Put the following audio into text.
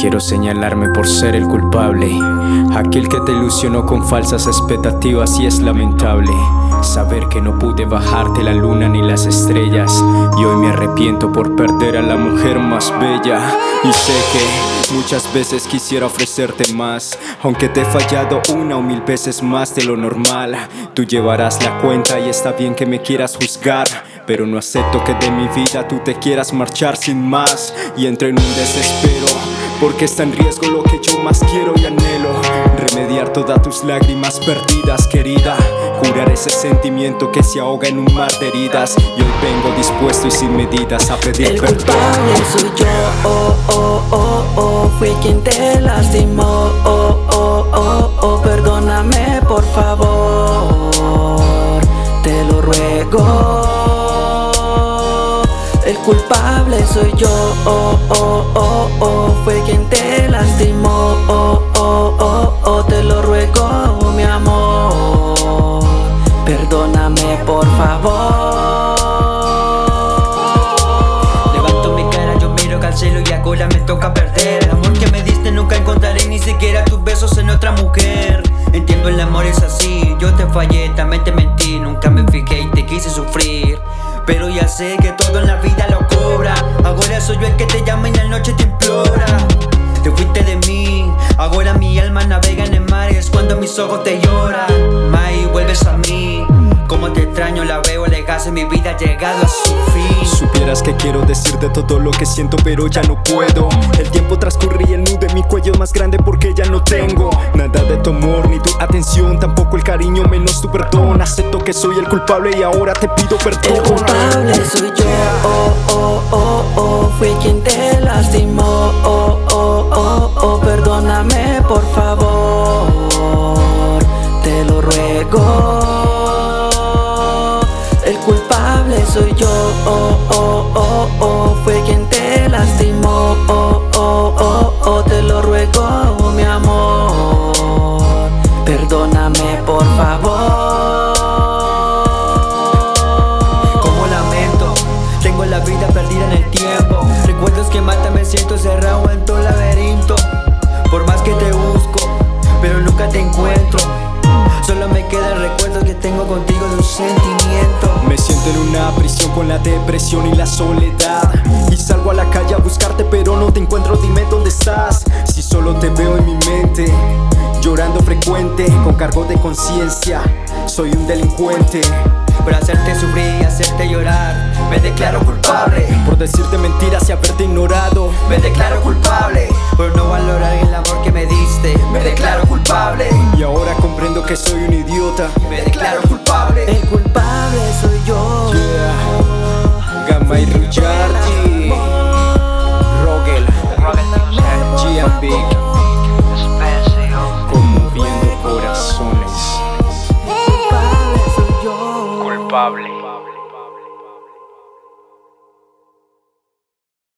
quiero señalarme por ser el culpable. Aquel que te ilusionó con falsas expectativas y es lamentable. Saber que no pude bajarte la luna ni las estrellas. Y hoy me arrepiento por perder a la mujer más bella. Y sé que muchas veces quisiera ofrecerte más. Aunque te he fallado una o mil veces más de lo normal. Tú llevarás la cuenta y está bien que me quieras juzgar. Pero no acepto que de mi vida tú te quieras marchar sin más. Y entro en un desespero. Porque está en riesgo lo que yo más quiero y anhelo. Remediar todas tus lágrimas perdidas, querida. Curar ese sentimiento que se ahoga en un mar de heridas. Y hoy vengo dispuesto y sin medidas a pedir El perdón. culpable soy yo, oh, oh, oh, oh. Fui quien te lastimó, oh, oh, oh, oh Perdóname por favor, culpable soy yo, oh, oh, oh, oh Fue quien te lastimó, oh, oh, oh, oh Te lo ruego, mi amor. Perdóname, por favor. Levanto mi cara, yo miro al cielo y ahora me toca perder. El amor que me diste nunca encontraré ni siquiera tus besos en otra mujer. Entiendo el amor es así, yo te fallé, también te mentí Nunca me fijé y te quise sufrir sé que todo en la vida lo cobra. Ahora soy yo el que te llama y en la noche te implora. Te fuiste de mí, ahora mi alma navega en el mar Es cuando mis ojos te lloran. Mai, vuelves a mí Como te extraño, la veo alejarse, mi vida ha llegado a su fin. Supieras que quiero decirte todo lo que siento pero ya no puedo. El tiempo transcurre y el nudo en mi cuello es más grande porque ya no tengo Nada de tu amor ni tu atención, tampoco el cariño soy el culpable y ahora te pido perdón. El culpable soy yo, oh, oh, oh, oh Fui quien te lastimó, oh, oh, oh, oh Perdóname por favor, te lo ruego. El culpable soy yo, oh, oh, oh, oh Fue quien todo laberinto Por más que te busco, pero nunca te encuentro. Solo me queda el recuerdo que tengo contigo de un sentimiento. Me siento en una prisión con la depresión y la soledad Y salgo a la calle pero no te encuentro, dime dónde estás. Si solo te veo en mi mente Llorando frecuente, con cargo de conciencia Soy un delincuente. Por hacerte sufrir y hacerte llorar Me declaro culpable. Por decirte mentiras y haberte ignorado Me declaro culpable. Por no valorar el amor que me diste Me declaro culpable. Y ahora comprendo que soy un idiota Me declaro culpable. El culpable soy Big Conmoviendo corazones. El culpable soy yo. Culpable